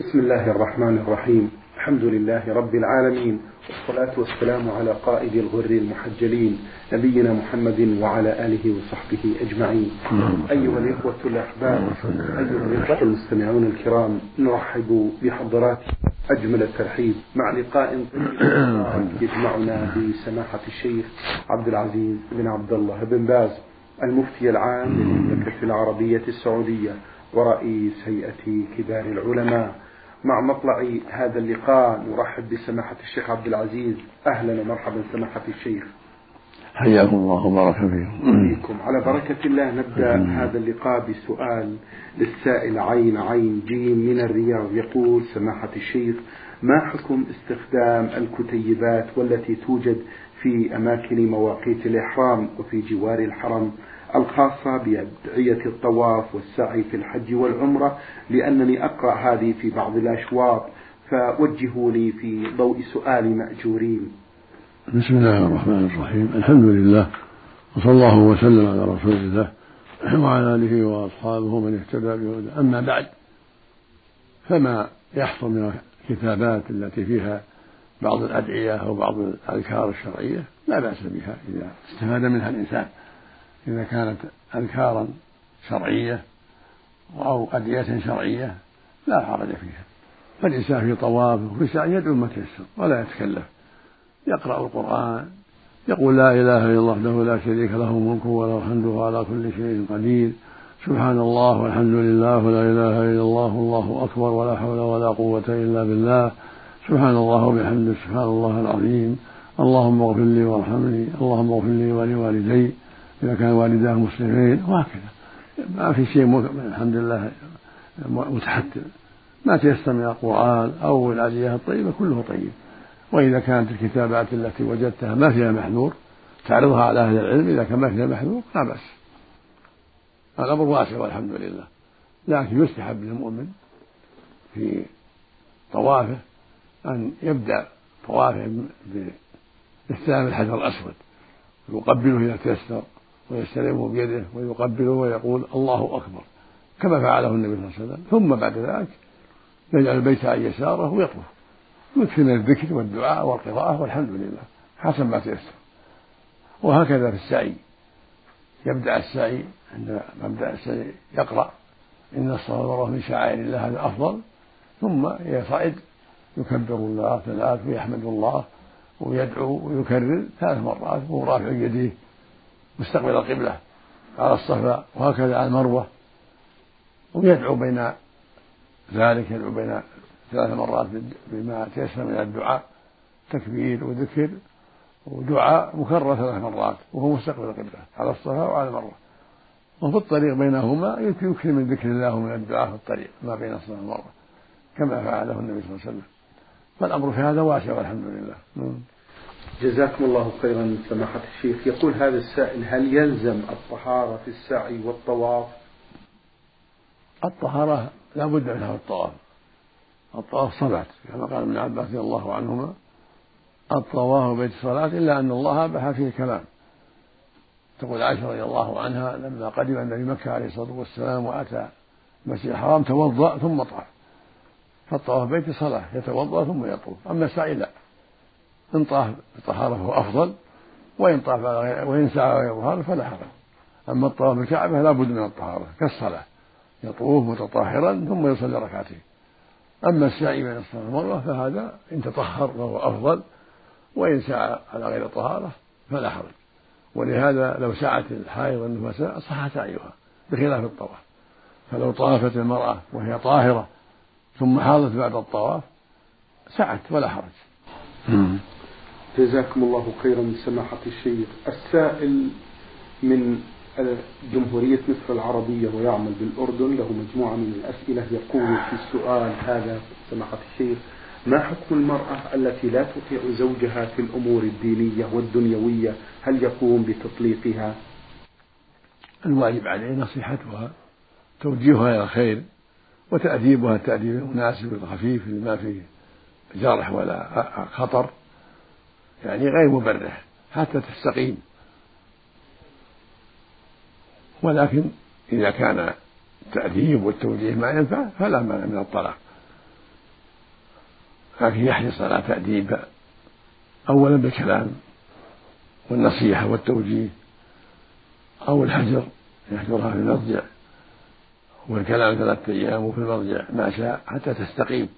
بسم الله الرحمن الرحيم. الحمد لله رب العالمين. والصلاة والسلام على قائد الغر المحجلين نبينا محمد وعلى آله وصحبه أجمعين. أيها الإخوة الأحباب أيها الإخوة المستمعون الكرام نرحب بحضرات أجمل الترحيب مع لقاء طيب يجمعنا بسماحة الشيخ عبد العزيز بن عبد الله بن باز المفتي العام للمملكة العربية السعودية ورئيس هيئة كبار العلماء. مع مطلع هذا اللقاء نرحب بسماحة الشيخ عبد العزيز. أهلا ومرحبا سماحة الشيخ. حياكم الله وبارك فيكم. على بركة الله نبدأ هذا اللقاء بسؤال للسائل عين عين جيم من الرياض. يقول سماحة الشيخ ما حكم استخدام الكتيبات والتي توجد في أماكن مواقيت الإحرام وفي جوار الحرم؟ الخاصة بأدعية الطواف والسعي في الحج والعمرة لأنني أقرأ هذه في بعض الأشواط فوجهوا لي في ضوء سؤال مأجورين. بسم الله الرحمن الرحيم. الحمد لله وصلى الله وسلم على رسول الله وعلى آله وأصحابه من اهتدى بهدى أما بعد فما يحصل من الكتابات التي فيها بعض الأدعية أو بعض الأذكار الشرعية؟ لا بأس بها إذا استفاد منها الإنسان. إذا كانت أذكارا شرعية أو أدعية شرعية لا حرج فيها. فالإنسان في طوافه وفي سعي يدعو ما تيسر ولا يتكلف. يقرأ القرآن يقول لا إله إلا الله وحده لا شريك له الملك وله الحمد على كل شيء قدير. سبحان الله والحمد لله ولا إله إلا الله والله أكبر ولا حول ولا قوة إلا بالله. سبحان الله وبحمده سبحان الله العظيم. اللهم اغفر لي وارحمني اللهم اغفر لي ولوالدي. إذا كان والداه مسلمين وهكذا. ما في شيء الحمد لله متحتم. ما تيسر من القرآن أو الأدعية الطيبة كله طيب. وإذا كانت الكتابات التي وجدتها ما فيها محذور تعرضها على أهل العلم إذا كان ما فيها محذور لا بأس. الأمر واسع والحمد لله. لكن يستحب للمؤمن في طوافه أن يبدأ طوافه باستلام الحجر الأسود يقبله إذا تيسر. ويستلمه بيده ويقبله ويقول الله أكبر كما فعله النبي صلى الله عليه وسلم. ثم بعد ذلك يجعل البيت عن يساره ويطوف. يكثر من الذكر والدعاء والقراءة والحمد لله حسب ما تيسر. وهكذا في السعي. يبدأ السعي عند مبدأ السعي يقرأ. إن الصلاة والمروة من شعائر الله هذا أفضل. ثم يصعد. يكبر الله ثلاث ويحمد الله ويدعو ويكرر ثلاث مرات وهو رافع يديه. مستقبل القبلة على الصفا وهكذا على المروة. ويدعو بين ذلك يدعو بين ثلاث مرات بما تيسر من الدعاء تكبير وذكر ودعاء مكرر ثلاث مرات وهو مستقبل القبلة على الصفا وعلى المروة. وفي الطريق بينهما يكثر من ذكر الله ومن الدعاء في الطريق ما بين الصفا والمروة كما فعله النبي صلى الله عليه وسلم. فالأمر في هذا واسع والحمد لله. جزاكم الله خيرا سماحة الشيخ. يقول هذا السائل هل يلزم الطهارة في السعي والطواف؟ الطهارة لا بد منها في الطواف. الطواف صلاة كما قال ابن عباس رضي الله عنهما. الطواف بيت الصلاة إلا أن الله أباح فيه كلام تقول عائشة رضي الله عنها لما قدم النبي مكة عليه الصلاة والسلام وأتى المسجد الحرام توضأ ثم طاف. فالطواف بيت صلاة يتوضأ ثم يطوف. أما السعي لا. إن طاف بطهارة فهو أفضل وإن طاف وإن سعى غير طهارة فلا حرج. أما الطواف بالكعبة لا بد من الطهارة كالصلاة. يطوف متطهرا ثم يصلي ركعتين. أما السعي بين الصلاة والمروة فهذا إن تطهر فهو أفضل وإن سعى على غير طهارة فلا حرج. ولهذا لو سعت الحائض النفساء صح سعيها بخلاف الطواف. فلو طافت المرأة وهي طاهرة ثم حاضت بعد الطواف سعت ولا حرج. جزاكم الله خيرا سماحة الشيخ. السائل من جمهورية مصر العربية ويعمل بالأردن له مجموعة من الأسئلة يقول في السؤال هذا سماحة الشيخ ما حكم المرأة التي لا تطيع زوجها في الأمور الدينية والدنيوية؟ هل يقوم بتطليقها؟ الواجب عليه نصيحتها توجيهها إلى الخير وتأديبها التأديب المناسب الخفيف اللي ما فيه جرح ولا خطر. يعني غير مبرح حتى تستقيم. ولكن إذا كان التأديب والتوجيه ما ينفع فلا مانع من الطلاق. لكن يحرص على تأديب أولا بالكلام والنصيحة والتوجيه أو الحجر يحجرها في المضجع والكلام ثلاثة أيام وفي المضجع ما شاء حتى تستقيم.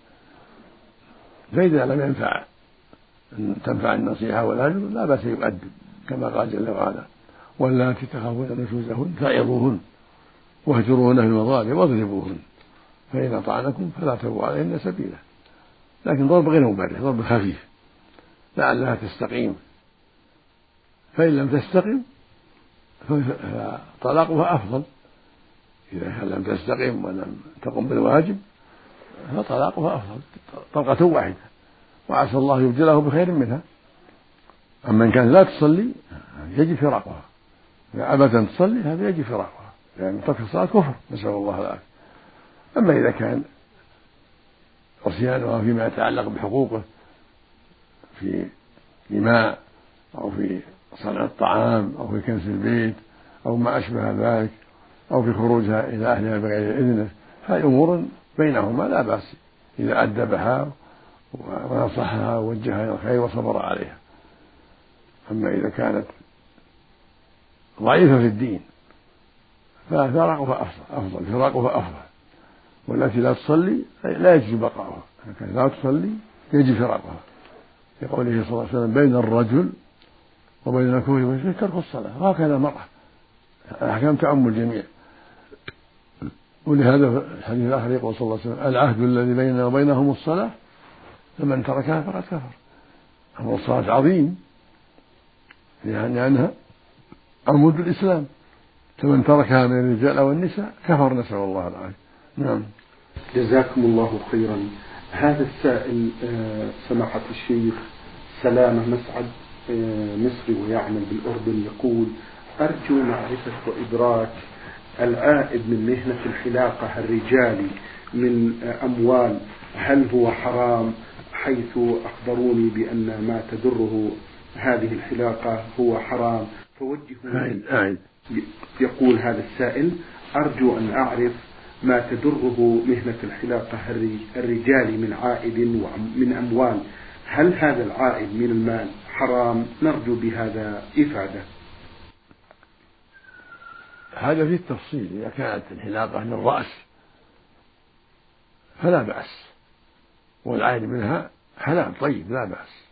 فإذا لم ينفع أن تنفع النصيحة والهجر لا بأس يؤدب كما قال جل وعلا واللاتي تخافون نشوزهن فعظوهن واهجروهن في المضاجع واضربوهن فإن أطعنكم فلا تبغوا عليهن سبيلا. لكن ضرب غير مبرح ضرب خفيف لعلها تستقيم. فإن لم تستقم فطلاقها أفضل. إذا لم تستقم ولم تقم بالواجب فطلاقها أفضل طلقة واحدة. وعسى الله يبدله بخير منها. أما إن كانت لا تصلي يجب فراقها. إذا أبدا تصلي هذا يجب فراقها. لأن يعني ترك الصلاة كفر نسأل الله العافية. أما إذا كان عصيانها فيما يتعلق بحقوقه في إيماء أو في صنع الطعام أو في كنس البيت أو ما أشبه ذلك أو في خروجها إلى أهلها بغير إذنه هذه أمور بينهما لا بأس. إذا أدبها ونصحها ووجهها إلى الخير وصبر عليها. أما إذا كانت ضعيفة في الدين ففراقها أفضل فراقها أفضل. والتي لا تصلي لا يجوز بقاؤها. كانت لا تصلي يجب فراقها لقوله صلى الله عليه وسلم بين الرجل وبين الكفر والشرك ترك الصلاة. وهكذا المرأة. الأحكام تعم الجميع. ولهذا الحديث الآخر يقول صلى الله عليه وسلم العهد الذي بيننا وبينهم الصلاة فمن تركها فقد كفر. أمر الصلاة عظيم. عنها عمود الإسلام. فمن تركها من الرجال أو النساء كفر نسأل الله العافية. نعم. جزاكم الله خيرا. هذا السائل آه، سماحة الشيخ سلامة مسعد آه، مصري ويعمل بالأردن يقول أرجو معرفة وإدراك العائد من مهنة الحلاقة الرجالي من أموال. هل هو حرام؟ حيث أخبروني بأن ما تدره هذه الحلاقة هو حرام. فوجهوا يقول هذا السائل أرجو أن أعرف ما تدره مهنة الحلاقة الرجال من عائد ومن أموال. هل هذا العائد من المال حرام؟ نرجو بهذا إفادة. هذا في التفصيل إذا كانت الحلاقة للرأس فلا بأس. والعائد منها حلال طيب لا بأس.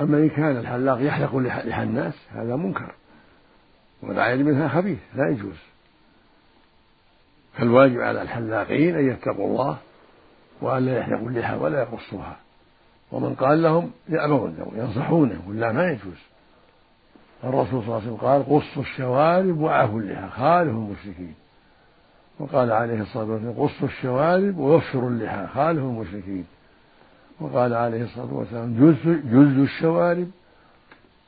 أما إن كان الحلاق يحلق لحى الناس هذا منكر. والعائد منها خبيث لا يجوز. فالواجب على الحلاقين أن يتقوا الله وأن لا يحلقوا اللحى ولا يقصوها. ومن قال لهم يأبون وينصحونه ولا ما يجوز. الرسول صلى الله عليه وسلم قال قصوا الشوارب وعفوا اللحى. خالفوا المشركين. وقال عليه الصلاة والسلام قصوا الشوارب ووفروا اللحى خالفوا المشركين. وقال عليه الصلاة والسلام جز جز الشوارب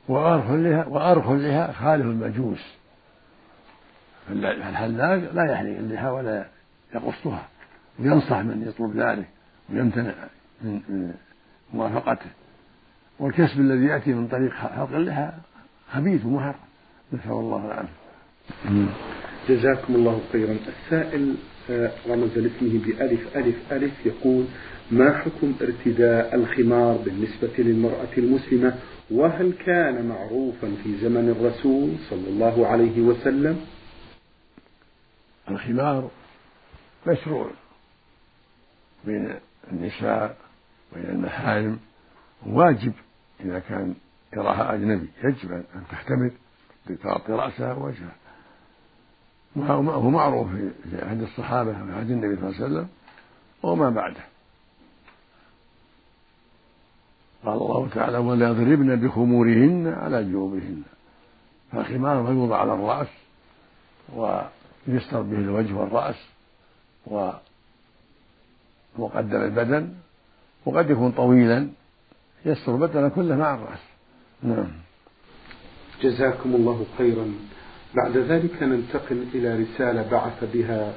وأرخوا اللحى وأرخوا اللحى خالفوا المجوس. فالحلاق لا يحلق اللحى ولا يقصها؟ وينصح من يطلب ذلك ويمتنع من موافقته. والكسب الذي يأتي من طريق حلق اللحى خبيث ومحرم نسأل الله العافية. جزاكم الله خيرا. السائل آه، رمز لاسمه بألف ألف ألف يقول ما حكم ارتداء الخمار بالنسبة للمرأة المسلمة؟ وهل كان معروفا في زمن الرسول صلى الله عليه وسلم؟ الخمار مشروع بين النساء وبين المحارم واجب إذا كان يراها أجنبي. يجب أن تحتمل بتغطي رأسها ووجهها. وهو معروف في عهد الصحابة وفي عهد النبي صلى الله عليه وسلم وما بعده. قال الله تعالى وليضربن بخمورهن على جيوبهن فالخمار يوضع على الرأس ويستر به الوجه والرأس ومقدم البدن وقد يكون طويلا يستر البدن كله مع الرأس. نعم. جزاكم الله خيرا. بعد ذلك ننتقل إلى رسالة بعث بها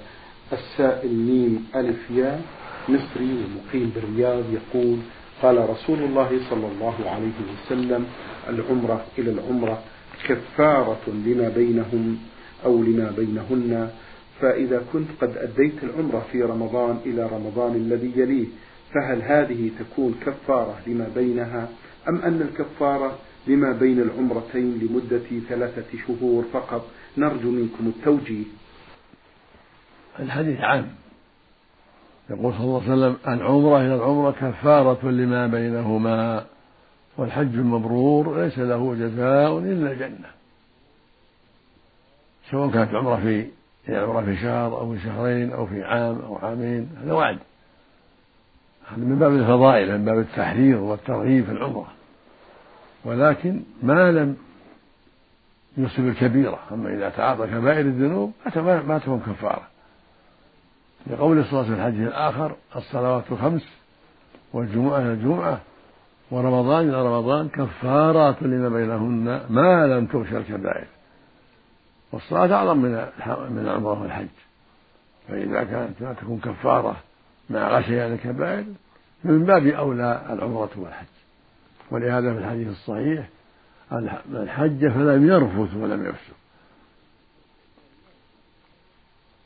السائل ميم ألف يا مصري ومقيم بالرياض يقول قال رسول الله صلى الله عليه وسلم العمرة إلى العمرة كفارة لما بينهم أو لما بينهن فإذا كنت قد أديت العمرة في رمضان إلى رمضان الذي يليه فهل هذه تكون كفارة لما بينها أم أن الكفارة لما بين العمرتين لمدة ثلاثة شهور فقط. نرجو منكم التوجيه. الحديث عام. يقول صلى الله عليه وسلم العمرة إلى العمرة كفارة لما بينهما والحج المبرور ليس له جزاء إلا الجنة. سواء كانت عمرة في عمرة في شهر أو في شهرين أو في عام أو عامين هذا وعد هذا من باب الفضائل من باب التحرير والترغيب في العمرة. ولكن ما لم يصب الكبيرة. أما إذا تعاطى كبائر الذنوب ما تكون كفارة. لقول الصلاة في الحديث الآخر الصلوات الخمس والجمعة إلى الجمعة ورمضان إلى رمضان كفارات لما بينهن ما لم تغش الكبائر. والصلاة أعظم من من العمرة والحج فإذا كانت لا تكون كفارة مع غشيان الكبائر من باب أولى العمرة والحج. ولهذا في الحديث الصحيح من حج فلم يرفث ولم يفسق.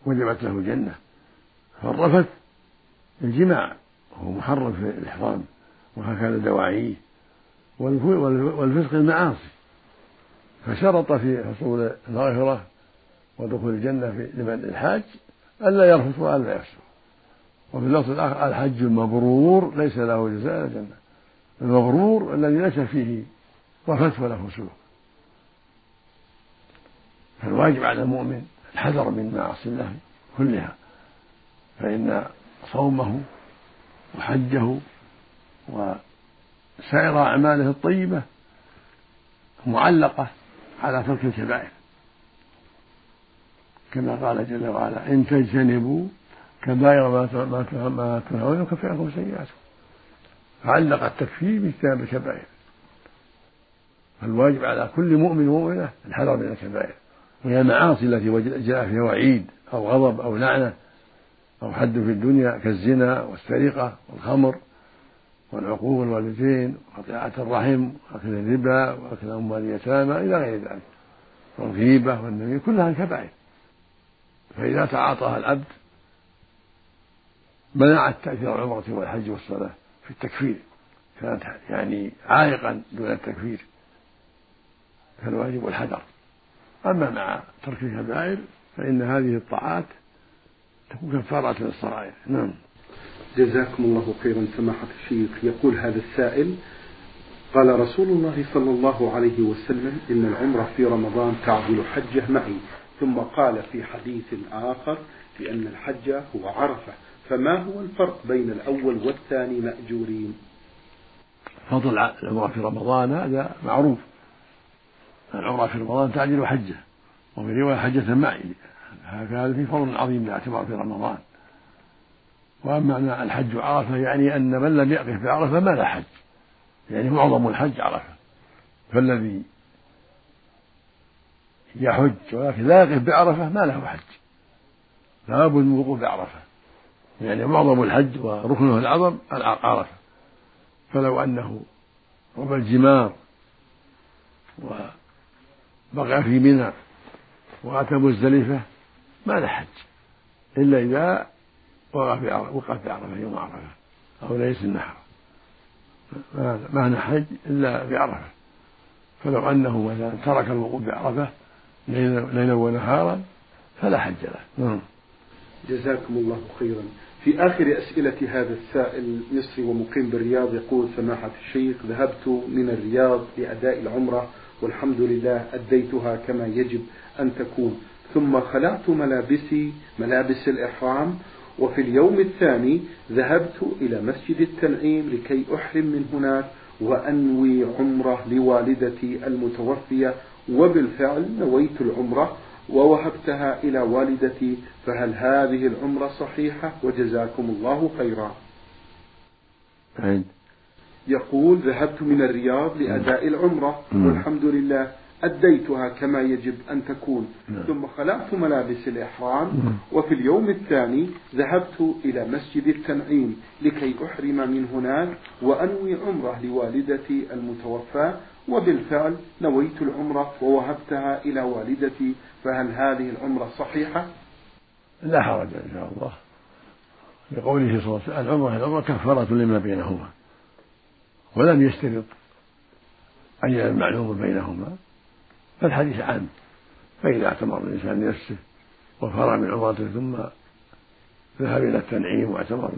وجبت له الجنة. فالرفث الجماع وهو محرم في الإحرام وهكذا دواعيه والفسق المعاصي. فشرط في حصول المغفرة ودخول الجنة في لمن الحاج ألا يرفث وألا يفسق. وفي اللفظ الآخر الحج المبرور ليس له جزاء الجنة. المبرور الذي ليس فيه رفث ولا فسوق. فالواجب على المؤمن الحذر من معاصي الله كلها فإن صومه وحجه وسائر أعماله الطيبة معلقة على ترك الكبائر. كما قال جل وعلا إن تجتنبوا كبائر ما ما تنهون يكفر عنكم سيئاتكم. فعلق التكفير باجتناب الكبائر. فالواجب على كل مؤمن ومؤمنة الحذر من الكبائر. وهي المعاصي التي جاء فيها وعيد أو غضب أو لعنة أو حد في الدنيا كالزنا والسرقة والخمر والعقوق الوالدين وقطيعة الرحم وأكل الربا وأكل أموال اليتامى إلى غير ذلك. والغيبة والنميمة كلها كبائر فإذا تعاطاها العبد منعت تأثير العمرة والحج والصلاة. في التكفير كانت يعني عائقا دون التكفير فالواجب الحذر. أما مع ترك الكبائر فإن هذه الطاعات تكون كفارة للصغائر. نعم. جزاكم الله خيرا سماحة الشيخ. يقول هذا السائل قال رسول الله صلى الله عليه وسلم إن العمرة في رمضان تعدل حجة معي. ثم قال في حديث آخر بأن الحج هو عرفة. فما هو الفرق بين الأول والثاني مأجورين؟ فضل العمرة في رمضان هذا معروف. العمرة في رمضان تعدل حجة وفي رواية حجة معي هذا في فضل عظيم لاعتبار في رمضان. معنى الحج عرفة يعني أن من لم يقف بعرفة ما له حج. يعني معظم الحج عرفة. فالذي يحج ولكن لا يقف بعرفة ما له حج. لابد من الوقوف بعرفة. يعني معظم الحج وركنه الاعظم عرفه فلو أنه رمى الجمار وبقى في منى واتى مزدلفه ما له حج إلا إذا وقف وقف بعرفة يوم عرفة أو ليس النحر ما نحج إلا بعرفة فلو أنه مثلا ترك الوقوف بعرفة ليلا ونهارا فلا حج له. نعم. جزاكم الله خيرا. في آخر أسئلة هذا السائل مصري ومقيم بالرياض يقول سماحة الشيخ ذهبت من الرياض لأداء العمرة والحمد لله أديتها كما يجب أن تكون. ثم خلعت ملابسي ملابس الإحرام وفي اليوم الثاني ذهبت إلى مسجد التنعيم لكي أحرم من هناك وأنوي عمرة لوالدتي المتوفية وبالفعل نويت العمرة ووهبتها إلى والدتي فهل هذه العمرة صحيحة؟ وجزاكم الله خيرا. يقول ذهبت من الرياض لأداء العمرة والحمد لله. أديتها كما يجب أن تكون. نعم. ثم خلعت ملابس الإحرام. نعم. وفي اليوم الثاني ذهبت إلى مسجد التنعيم لكي أحرم من هناك وأنوي عمرة لوالدتي المتوفاة. وبالفعل نويت العمرة ووهبتها إلى والدتي. فهل هذه العمرة صحيحة؟ لا حرج إن شاء الله. بقوله صلى الله عليه وسلم العمرة العمرة كفارة لما بينهما. ولم يشترط أي المعلوم بينهما. فالحديث عام فإذا اعتمر الإنسان لنفسه وفرغ من عمرته ثم ذهب إلى التنعيم واعتمر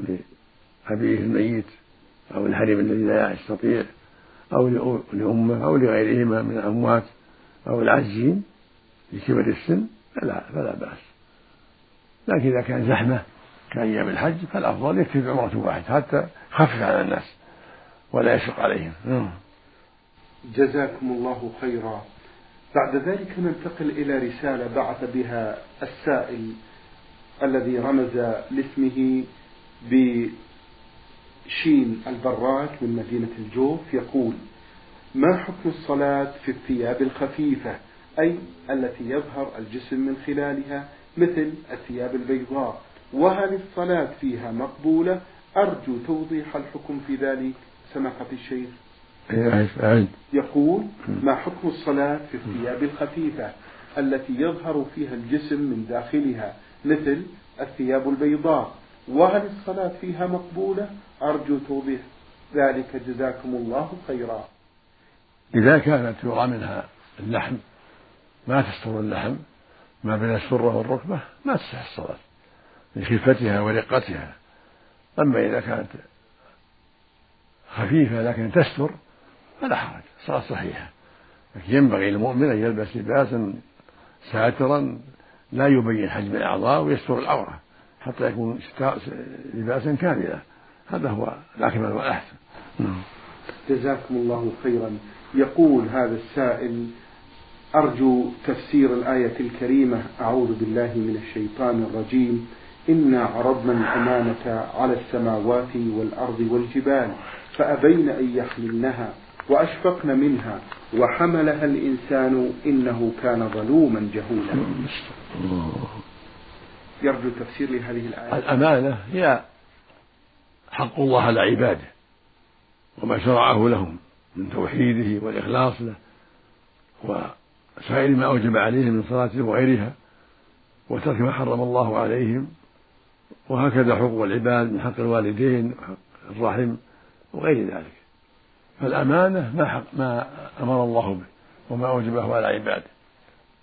لأبيه الميت أو الحريم الذي لا يستطيع أو لأمه أو لغيرهما من الأموات أو العاجزين لكبر السن فلا فلا بأس. لكن إذا كان زحمة كأيام الحج فالأفضل يكفي بعمرة واحدة حتى يخفف على الناس ولا يشق عليهم. نعم. جزاكم الله خيرا. بعد ذلك ننتقل إلى رسالة بعث بها السائل الذي رمز لاسمه بشين البراك من مدينة الجوف يقول ما حكم الصلاة في الثياب الخفيفة؟ أي التي يظهر الجسم من خلالها مثل الثياب البيضاء. وهل الصلاة فيها مقبولة؟ أرجو توضيح الحكم في ذلك. سماحة الشيخ. يقول ما حكم الصلاة في الثياب الخفيفة التي يظهر فيها الجسم من داخلها؟ مثل الثياب البيضاء. وهل الصلاة فيها مقبولة؟ أرجو توضيح. ذلك جزاكم الله خيرا. إذا كانت يرى منها اللحم ما تستر اللحم ما بين السرة والركبة ما تصح الصلاة. لخفتها ورقتها. أما إذا كانت خفيفة لكن تستر فلا حرج صلاة صحيحة. لكن ينبغي للمؤمن أن يلبس لباسا ساترا لا يبين حجم الأعضاء ويستر العورة حتى يكون لباسا كاملا هذا هو الأكمل والأحسن. نعم. جزاكم الله خيرا. يقول هذا السائل أرجو تفسير الآية الكريمة. أعوذ بالله من الشيطان الرجيم. إنا عرضنا الأمانة على السماوات والأرض والجبال فأبين أن يحملنها. وأشفقن منها وحملها الإنسان إنه كان ظلوما جهولا. يرجو تفسير لهذه الآية. الأمانة هي حق الله على عباده وما شرعه لهم من توحيده والإخلاص له وسائر ما أوجب عليهم من صلاته وغيرها وترك ما حرم الله عليهم وهكذا حقوق العباد من حق الوالدين وحق الرحم وغير ذلك. فالأمانة ما حق ما أمر الله به وما أوجبه على عباده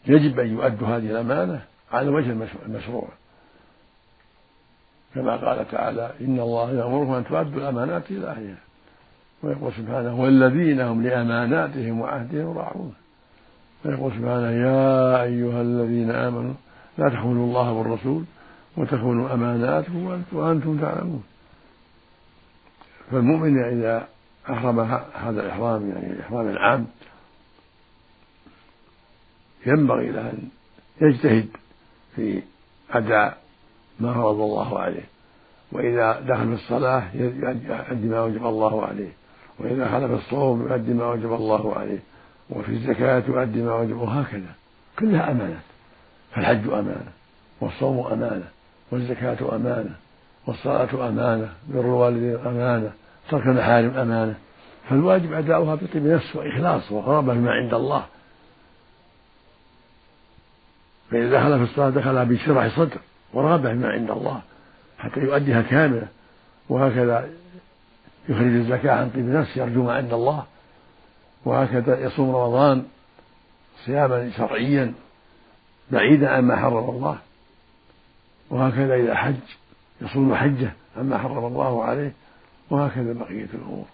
يجب أن يؤدوا هذه الأمانة على الوجه المشروع. كما قال تعالى إن الله يأمركم أن تؤدوا الأمانات إلى أهلها. ويقول سبحانه والذين هم لأماناتهم وعهدهم راعون. ويقول سبحانه يا أيها الذين آمنوا لا تخونوا الله والرسول وتخونوا أماناتكم وأنتم تعلمون. فالمؤمن إذا أحرم هذا الإحرام يعني الإحرام العام ينبغي له أن يجتهد في أداء ما فرض الله عليه. وإذا دخل في الصلاة يؤدي ما وجب الله عليه. وإذا خلف الصوم يؤدي ما وجب الله عليه. وفي الزكاة يؤدي ما وجب وهكذا. كلها أمانات فالحج أمانة والصوم أمانة والزكاة أمانة والصلاة أمانة بر الوالدين أمانة. ترك المحارم أمانة فالواجب أداؤها بطيب نفس وإخلاص وقرابة بما عند الله. فإذا دخل في الصلاة دخلها بشرح صدر ورغبة بما عند الله حتى يؤديها كاملة. وهكذا يخرج الزكاة عن طيب نفس يرجو ما عند الله. وهكذا يصوم رمضان صياما شرعيا بعيدا عما حرم الله. وهكذا إذا حج يصوم حجة عما حرم الله عليه. وهكذا بقية الأمور.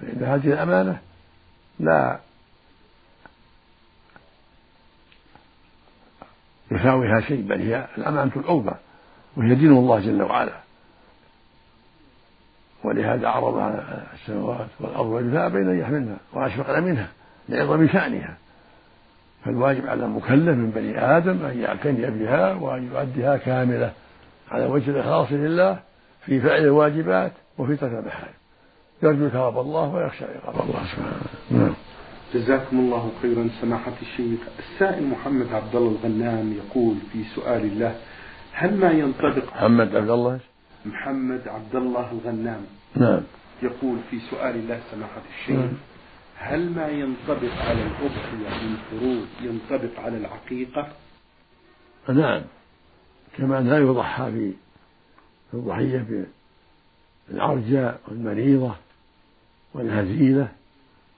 فإن هذه الأمانة لا يساويها شيء بل هي الأمانة العظمى وهي دين الله جل وعلا. ولهذا عرضها السماوات والأرض والجبال بين أن يحملنها وأشفقن منها لعظم شأنها. فالواجب على المكلف من بني آدم أن يعتني بها وأن يؤديها كاملة على وجه الإخلاص لله في فعل الواجبات وفي ترك المحارم يرجو ثواب الله ويخشى عقاب الله سبحانه نعم. جزاكم الله خيرا. سماحة الشيخ السائل محمد عبد الله الغنام يقول في سؤال الله هل ما ينطبق محمد عبد الله محمد عبد الله الغنام نعم. يقول في سؤال الله سماحة الشيخ نعم. هل ما ينطبق على الأضحية من فروض ينطبق على العقيقة؟ نعم. كما لا يضحى في الضحية بالعرجاء والمريضة والهزيلة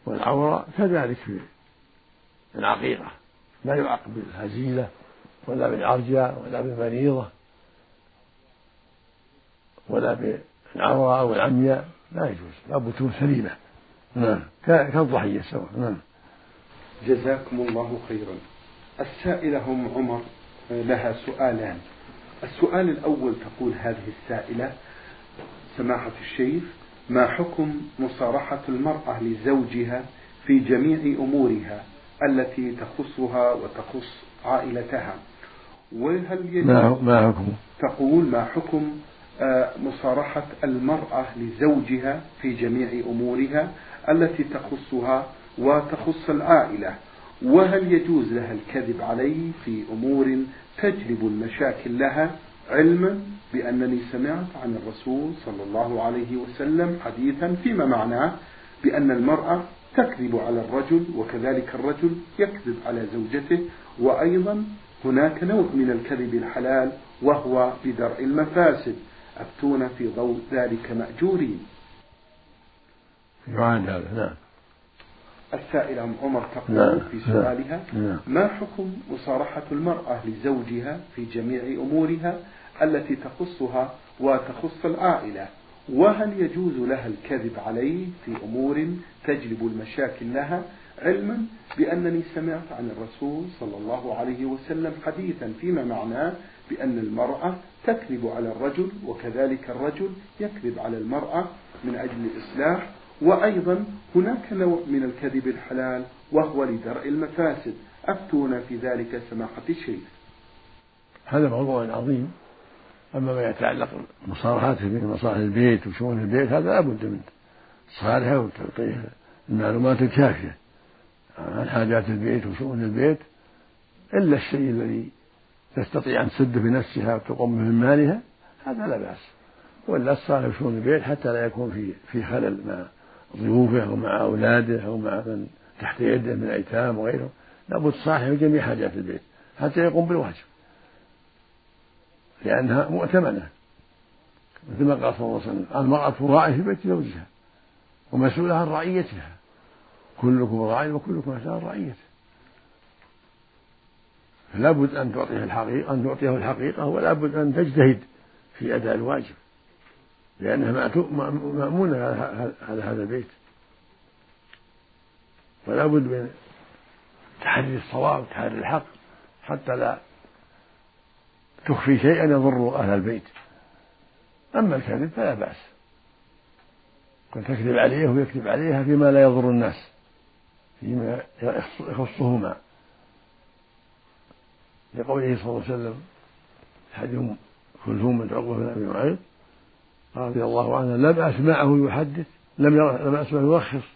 والعورة كذلك في العقيقة لا يعاقب بالهزيلة ولا بالعرجاء ولا بالمريضة ولا بالعورة أو العمياء. لا يجوز. لابد تكون سليمة نعم. كالضحية سواء. نعم. جزاكم الله خيرا. السائلة أم عمر لها سؤالان. السؤال الأول تقول هذه السائلة سماحة الشيخ ما حكم مصارحة المرأة لزوجها في جميع أمورها التي تخصها وتخص عائلتها؟ وهل يجب ما حكم تقول ما حكم آه، مصارحة المرأة لزوجها في جميع أمورها التي تخصها وتخص العائلة؟ وهل يجوز لها الكذب عليه في أمور تجلب المشاكل لها علما بأنني سمعت عن الرسول صلى الله عليه وسلم حديثا فيما معناه بأن المرأة تكذب على الرجل وكذلك الرجل يكذب على زوجته وأيضا هناك نوع من الكذب الحلال وهو بدرء المفاسد. أفتون في ضوء ذلك مأجورين. يعاد هذا نعم. السائلة أم عمر تقول نعم. في سؤالها نعم. ما حكم مصارحة المرأة لزوجها في جميع أمورها التي تخصها وتخص العائلة وهل يجوز لها الكذب عليه في أمور تجلب المشاكل لها علما بأنني سمعت عن الرسول صلى الله عليه وسلم حديثا فيما معناه بأن المرأة تكذب على الرجل وكذلك الرجل يكذب على المرأة من أجل الإصلاح وأيضا هناك نوع من الكذب الحلال وهو لدرء المفاسد. أفتونا في ذلك سماحة الشيخ. هذا موضوع عظيم. أما ما يتعلق بمصالحات في مصالح البيت وشؤون البيت هذا لابد من صالحه وتعطيه المعلومات الكافية. عن حاجات البيت وشؤون البيت إلا الشيء الذي تستطيع أن تسد بنفسها وتقوم به من مالها هذا لا بأس. ولا الصالح شؤون البيت حتى لا يكون في في خلل مع ضيوفه أو مع أولاده أو مع من تحت يده من أيتام وغيرهم. لابد صالح في جميع حاجات البيت حتى يقوم بالواجب لأنها مؤتمنة مثل ما قال صلى الله عليه وسلم المرأة راعية في بيت زوجها ومسؤولة عن رعيتها. كلكم راع وكلكم مسؤول عن رعيته. فلا بد أن تعطيه الحقيقة أن تعطيه الحقيقة ولا بد أن تجتهد في أداء الواجب. لأنها مأمونة على هذا البيت. ولا بد من تحري الصواب تحري الحق حتى لا تخفي شيئا يضر أهل البيت. أما الكذب فلا بأس. قد تكذب عليه ويكذب عليها فيما لا يضر الناس فيما يخصهما. لقوله صلى الله عليه وسلم حديث كلثوم بن عقبة بن أبي معيط رضي الله عنه لم أسمعه يحدث لم لم أسمعه يرخص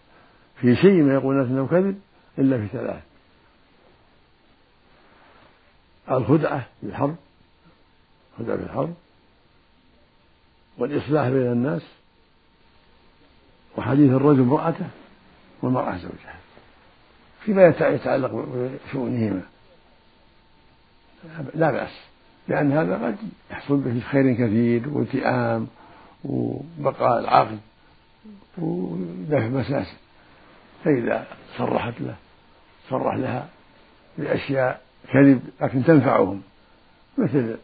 في شيء ما يقول الناس أنه كذب إلا في ثلاث. الخدعة في الحرب خدعة في الحرب والإصلاح بين الناس وحديث الرجل امرأته والمرأة زوجها فيما يتعلق بشؤونهما. لا بأس لأن هذا قد يحصل به خير كثير والتئام وبقاء العقل ودفع مساسل فإذا صرحت له صرح لها بأشياء كذب لكن تنفعهم. مثل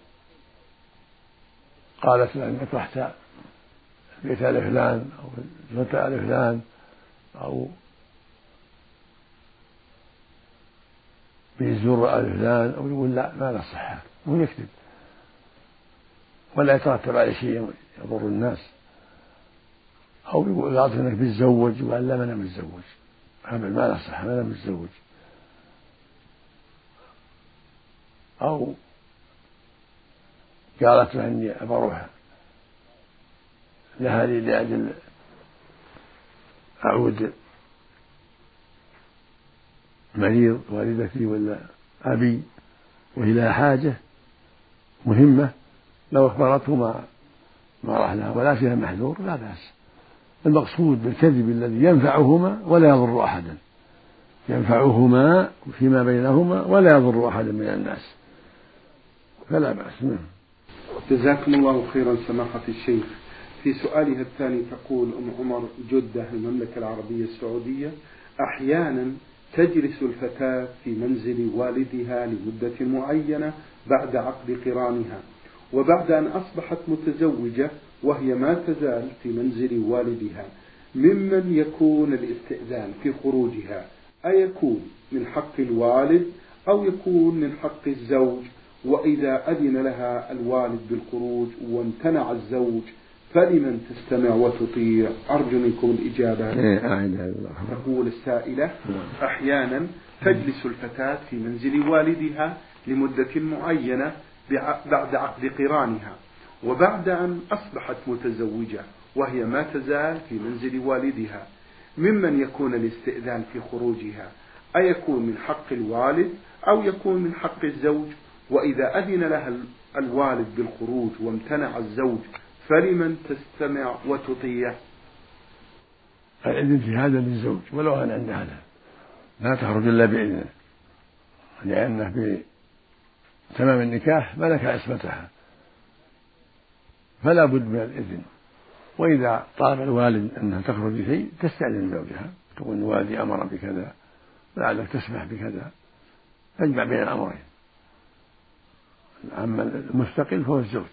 قالت له إنك رحت بيت آل فلان أو زرت آل فلان أو آل فلان أو يقول لا ما له صحه وهو يكذب. ولا يترتب عليه شيء. يضر الناس. أو يقول انك بتزوج وقال لا ما أنا متزوج. ما له صحة ما أنا متزوج. أو قالت له إني أبى أروح لهذه لأجل أعود مريض والدتي ولا أبي وهي لها حاجة مهمة لو أخبرته ما ما راح لها ولا فيها محذور لا بأس. المقصود بالكذب الذي ينفعهما ولا يضر أحدا. ينفعهما فيما بينهما ولا يضر أحدا من الناس. فلا بأس. نعم. جزاكم الله خيرا سماحة الشيخ. في سؤالها الثاني تقول أم عمر جدة المملكة العربية السعودية أحيانا تجلس الفتاة في منزل والدها لمدة معينة بعد عقد قرانها. وبعد أن أصبحت متزوجة وهي ما تزال في منزل والدها ممن يكون الاستئذان في خروجها. أيكون من حق الوالد أو يكون من حق الزوج؟ وإذا أذن لها الوالد بالخروج وامتنع الزوج فلمن تستمع وتطيع؟ أرجو منكم الإجابة. إيه، تقول السائلة نعم. أحيانا تجلس الفتاة في منزل والدها لمدة معينة بعد عقد قرانها وبعد أن أصبحت متزوجة وهي ما تزال في منزل والدها ممن يكون الاستئذان في خروجها أيكون من حق الوالد أو يكون من حق الزوج؟ وإذا أذن لها الوالد بالخروج وامتنع الزوج فلمن تستمع وتطيع؟ الإذن في هذا للزوج ولو أن عند هذا لا تخرج إلا بإذنه لأنه تمام النكاح ملك عصمتها. فلا بد من الإذن. وإذا طلب الوالد أنها تخرج بشيء تستأذن زوجها. تقول والدي أمر بكذا لعلك تسمح بكذا. تجمع بين الأمرين. أما المستقل فهو الزوج.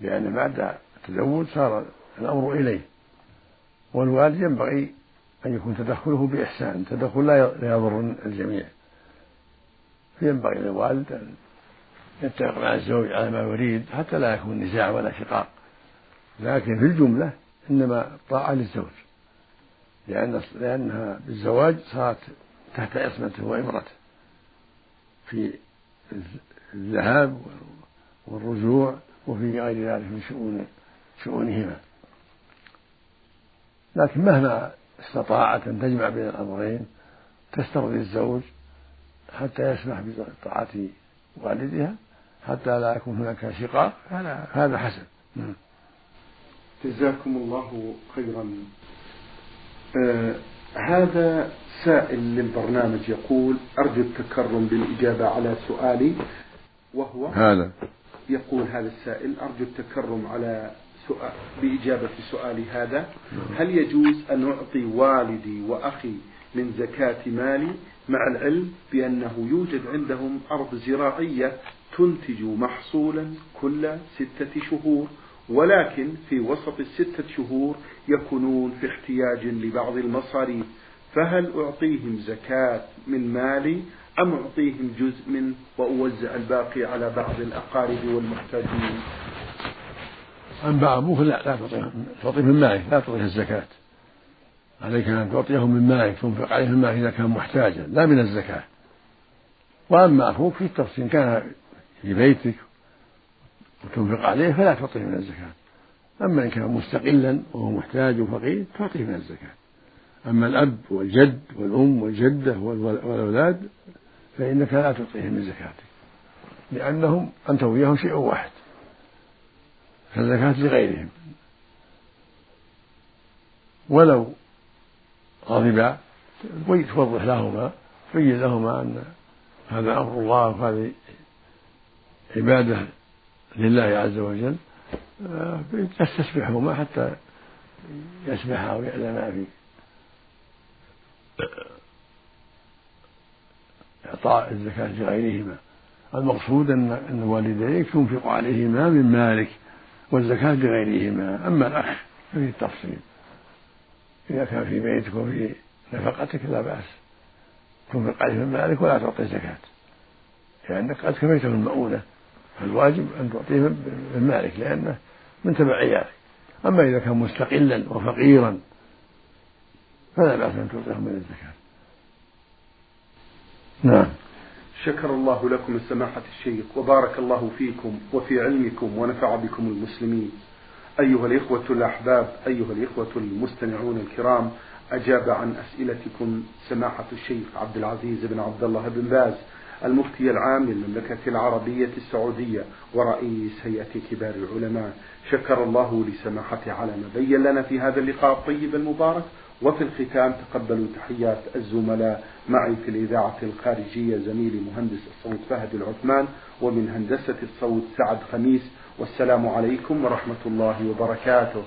لأن بعد التزوج صار الأمر إليه. والوالد ينبغي أن يكون تدخله بإحسان. تدخل لا يضر الجميع. فينبغي للوالد أن يتفق مع الزوج على ما يريد حتى لا يكون نزاع ولا شقاق. لكن في الجملة إنما الطاعة للزوج. لأن لأنها بالزواج صارت تحت عصمته وإمرته. في الذهاب والرجوع وفي غير ذلك من شؤون شؤونهما. لكن مهما استطاعت أن تجمع بين الأمرين تسترضي الزوج حتى يسمح بطاعة والدها حتى لا يكون هناك شقاق هذا هذا حسن. نعم. جزاكم الله خيرا. آه هذا سائل للبرنامج يقول أرجو التكرم بالإجابة على سؤالي وهو هذا. يقول هذا السائل أرجو التكرم على سؤال بإجابة سؤالي هذا. هل يجوز أن أعطي والدي وأخي من زكاة مالي مع العلم بأنه يوجد عندهم أرض زراعية تنتج محصولا كل ستة شهور ولكن في وسط الستة شهور يكونون في احتياج لبعض المصاريف. فهل أعطيهم زكاة من مالي أم أعطيهم جزء منه وأوزع الباقي على بعض الأقارب والمحتاجين؟ أما أبوك لا لا تعطيهم تعطيه من مالك لا تعطيه الزكاة. عليك أن تعطيهم من مالك تنفق عليهم المال إذا كان محتاجا لا من الزكاة. وأما أخوك في التفصيل كان في بيتك وتنفق عليه فلا تعطيه من الزكاة. أما إن كان مستقلا وهو محتاج وفقير تعطيه من الزكاة. أما الأب والجد والأم والجدة والأولاد فإنك لا تعطيهم من زكاتك لأنهم أنت وياهم شيء واحد فالزكاة لغيرهم. ولو غضبا توضح لهما بين لهما أن هذا أمر الله وهذه عبادة لله عز وجل تستسبحهما حتى يسبحا ويعلما في إعطاء الزكاة لغيرهما. المقصود أن أن والديك تنفق عليهما من مالك والزكاة لغيرهما. أما الأخ ففي التفصيل. إذا كان في بيتك وفي نفقتك لا بأس. تنفق عليه من مالك ولا تعطي زكاة لأنك قد كفيته المؤونة. فالواجب أن تعطيه من مالك لأنه من تبعياتك. أما إذا كان مستقلا وفقيرا فلا بأس أن تعطيه من الزكاة. نعم. شكر الله لكم سماحة الشيخ وبارك الله فيكم وفي علمكم ونفع بكم المسلمين. أيها الإخوة الأحباب أيها الإخوة المستمعون الكرام أجاب عن أسئلتكم سماحة الشيخ عبد العزيز بن عبد الله بن باز. المفتي العام للمملكة العربية السعودية ورئيس هيئة كبار العلماء. شكر الله لسماحته على ما بين لنا في هذا اللقاء الطيب المبارك. وفي الختام تقبلوا تحيات الزملاء. معي في الإذاعة الخارجية زميلي مهندس الصوت فهد العثمان ومن هندسة الصوت سعد خميس. والسلام عليكم ورحمة الله وبركاته.